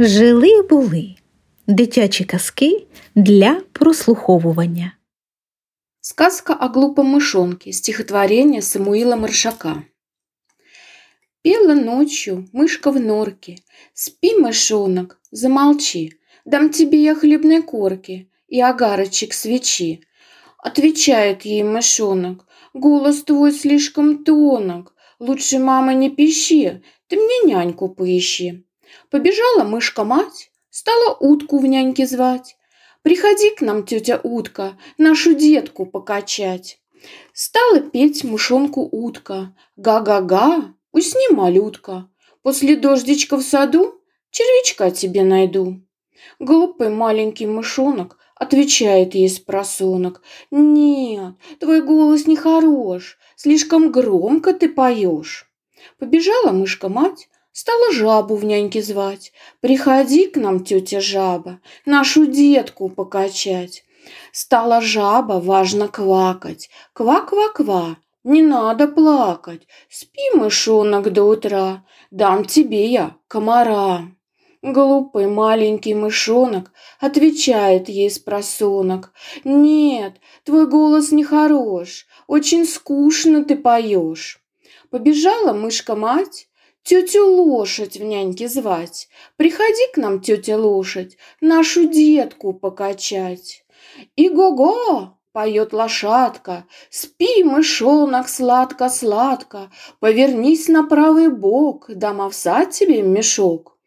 Жили були дитячі казки для прослуховування. Сказка о глупом мышонке. Стихотворение Самуила Маршака. Пела ночью мышка в норке. Спи, мышонок, замолчи. Дам тебе я хлебной корки и огарочек свечи. Отвечает ей мышонок. Голос твой слишком тонок. Лучше, мама, не пищи, ты мне няньку поищи. Побежала мышка-мать, стала утку в няньке звать. Приходи к нам, тетя утка, нашу детку покачать. Стала петь мышонку утка. Га-га-га, усни, малютка. После дождичка в саду червячка тебе найду. Глупый маленький мышонок отвечает ей с просонок. Нет, твой голос не хорош, слишком громко ты поешь. Побежала мышка-мать, Стала жабу в няньке звать. Приходи к нам, тетя жаба, нашу детку покачать. Стала жаба важно квакать. Ква-ква-ква, не надо плакать. Спи, мышонок, до утра, дам тебе я комара. Глупый маленький мышонок отвечает ей с просонок. Нет, твой голос не хорош, очень скучно ты поешь. Побежала мышка-мать, Тетю лошадь в няньке звать. Приходи к нам, тетя лошадь, нашу детку покачать. И го-го, поет лошадка, спи, мышонок, сладко-сладко, повернись на правый бок, дам овса тебе мешок.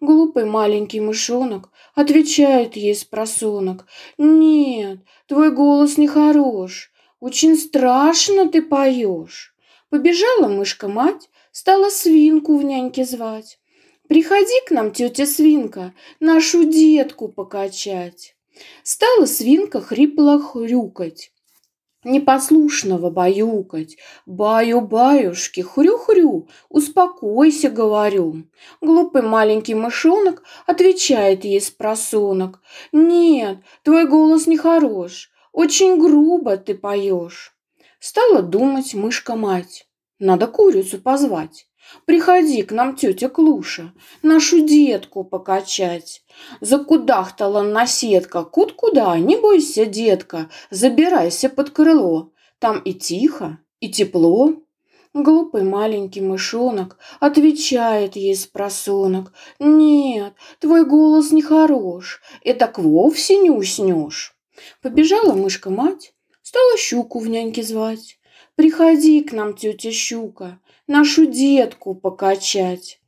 Глупый маленький мышонок отвечает ей с просонок. Нет, твой голос нехорош, очень страшно ты поешь. Побежала мышка-мать, стала свинку в няньке звать. Приходи к нам, тетя свинка, нашу детку покачать. Стала свинка хрипло хрюкать, непослушного баюкать. Баю-баюшки, хрю-хрю, успокойся, говорю. Глупый маленький мышонок отвечает ей с просонок. Нет, твой голос не хорош, очень грубо ты поешь. Стала думать мышка-мать. Надо курицу позвать. Приходи к нам, тетя Клуша, нашу детку покачать. Закудахтала наседка, кут-куда, не бойся, детка, забирайся под крыло. Там и тихо, и тепло. Глупый маленький мышонок отвечает ей с просонок. Нет, твой голос не хорош, это к вовсе не уснешь. Побежала мышка-мать, стала щуку в няньке звать. Приходи к нам, тетя Щука, нашу детку покачать.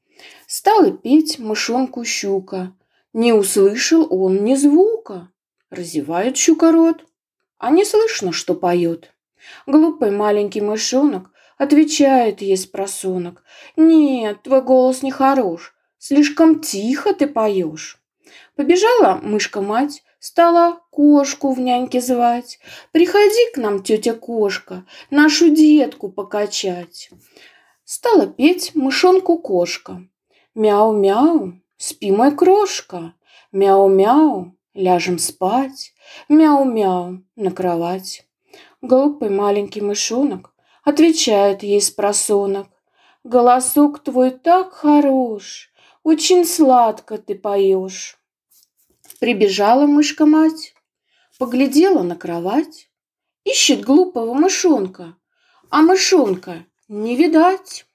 Стала петь мышонку щука. Не услышал он ни звука. Разевает щука рот, а не слышно, что поет. Глупый маленький мышонок отвечает ей с просонок. Нет, твой голос не хорош, слишком тихо ты поешь. Побежала мышка-мать, Стала кошку в няньке звать. Приходи к нам, тетя кошка, нашу детку покачать. Стала петь мышонку кошка. Мяу-мяу, спи, мой крошка. Мяу-мяу, ляжем спать. Мяу-мяу, на кровать. Глупый маленький мышонок отвечает ей с просонок. Голосок твой так хорош, очень сладко ты поешь. Прибежала мышка-мать, поглядела на кровать, ищет глупого мышонка, а мышонка не видать.